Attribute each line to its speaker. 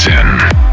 Speaker 1: sin.